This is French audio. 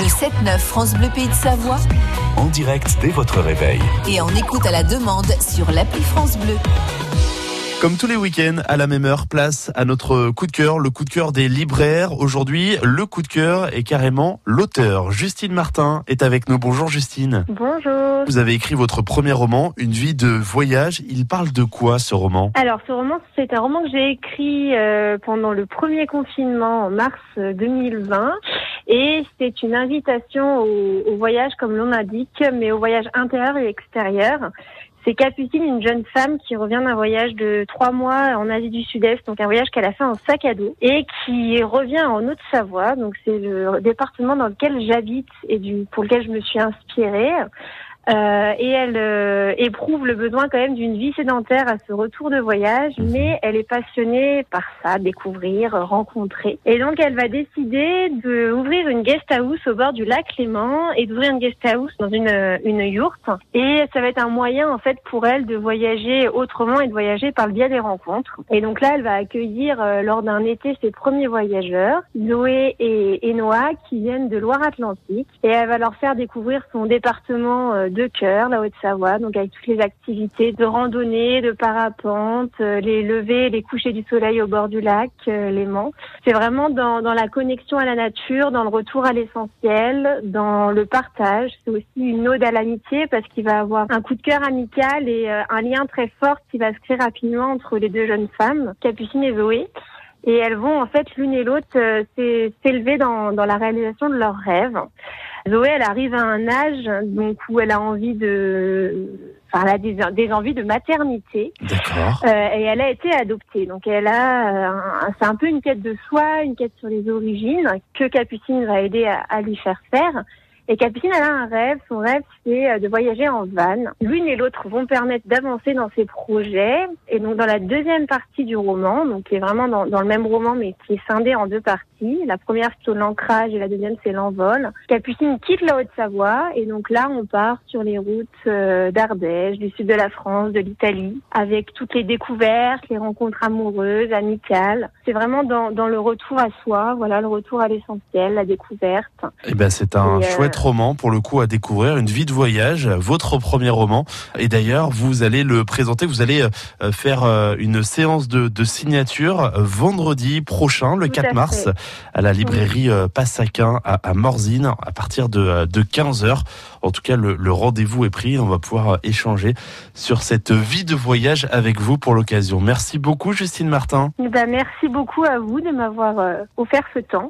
Le 7-9 France Bleu Pays de Savoie. En direct dès votre réveil. Et en écoute à la demande sur l'appli France Bleu. Comme tous les week-ends, à la même heure, place à notre coup de cœur, le coup de cœur des libraires. Aujourd'hui, le coup de cœur est carrément l'auteur. Justine Martin est avec nous. Bonjour Justine. Bonjour. Vous avez écrit votre premier roman, Une vie de voyage. Il parle de quoi ce roman? Alors ce roman, c'est un roman que j'ai écrit euh, pendant le premier confinement en mars 2020. Et c'est une invitation au, voyage, comme l'on indique, mais au voyage intérieur et extérieur. C'est Capucine, une jeune femme qui revient d'un voyage de trois mois en Asie du Sud-Est, donc un voyage qu'elle a fait en sac à dos, et qui revient en Haute-Savoie, donc c'est le département dans lequel j'habite et du, pour lequel je me suis inspirée. Euh, et elle euh, éprouve le besoin quand même d'une vie sédentaire à ce retour de voyage, mais elle est passionnée par ça, découvrir, rencontrer. Et donc elle va décider d'ouvrir une guest house au bord du lac Léman et d'ouvrir une guest house dans une, une yourte. Et ça va être un moyen en fait pour elle de voyager autrement et de voyager par le biais des rencontres. Et donc là elle va accueillir euh, lors d'un été ses premiers voyageurs, Zoé et, et Noah, qui viennent de Loire-Atlantique. Et elle va leur faire découvrir son département euh, de cœur, la Haute-Savoie, donc avec toutes les activités de randonnée, de parapente, euh, les levées, les couchers du soleil au bord du lac, euh, les Mans. C'est vraiment dans, dans la connexion à la nature, dans le retour à l'essentiel, dans le partage. C'est aussi une ode à l'amitié parce qu'il va avoir un coup de cœur amical et euh, un lien très fort qui va se créer rapidement entre les deux jeunes femmes, Capucine et Zoé. Et elles vont en fait l'une et l'autre euh, s'é- s'élever dans, dans la réalisation de leurs rêves. Zoé, elle arrive à un âge donc où elle a envie de, enfin, elle a des, des envies de maternité D'accord. euh, et elle a été adoptée. Donc elle a, euh, un- c'est un peu une quête de soi, une quête sur les origines que Capucine va aider à, à lui faire faire. Et Capucine, elle a un rêve. Son rêve, c'est euh, de voyager en van. L'une et l'autre vont permettre d'avancer dans ses projets. Et donc, dans la deuxième partie du roman, donc qui est vraiment dans, dans le même roman, mais qui est scindé en deux parties. La première, c'est l'ancrage et la deuxième, c'est l'envol. Capucine quitte la Haute-Savoie. Et donc là, on part sur les routes euh, d'Ardèche, du sud de la France, de l'Italie, avec toutes les découvertes, les rencontres amoureuses, amicales. C'est vraiment dans, dans le retour à soi, voilà, le retour à l'essentiel, la découverte. Eh ben, c'est un Et, euh, chouette roman pour le coup à découvrir, une vie de voyage, votre premier roman. Et d'ailleurs, vous allez le présenter, vous allez euh, faire une séance de, de signature vendredi prochain, le Tout 4 à mars, fait. À la librairie euh, Passaquin à, Morzine, à partir de, euh, de 15h. En tout cas, le, rendez-vous est pris. On va pouvoir euh, échanger sur cette vie de voyage avec vous pour l'occasion. Merci beaucoup, Justine Martin. Eh ben, merci beaucoup à vous de m'avoir euh, offert ce temps.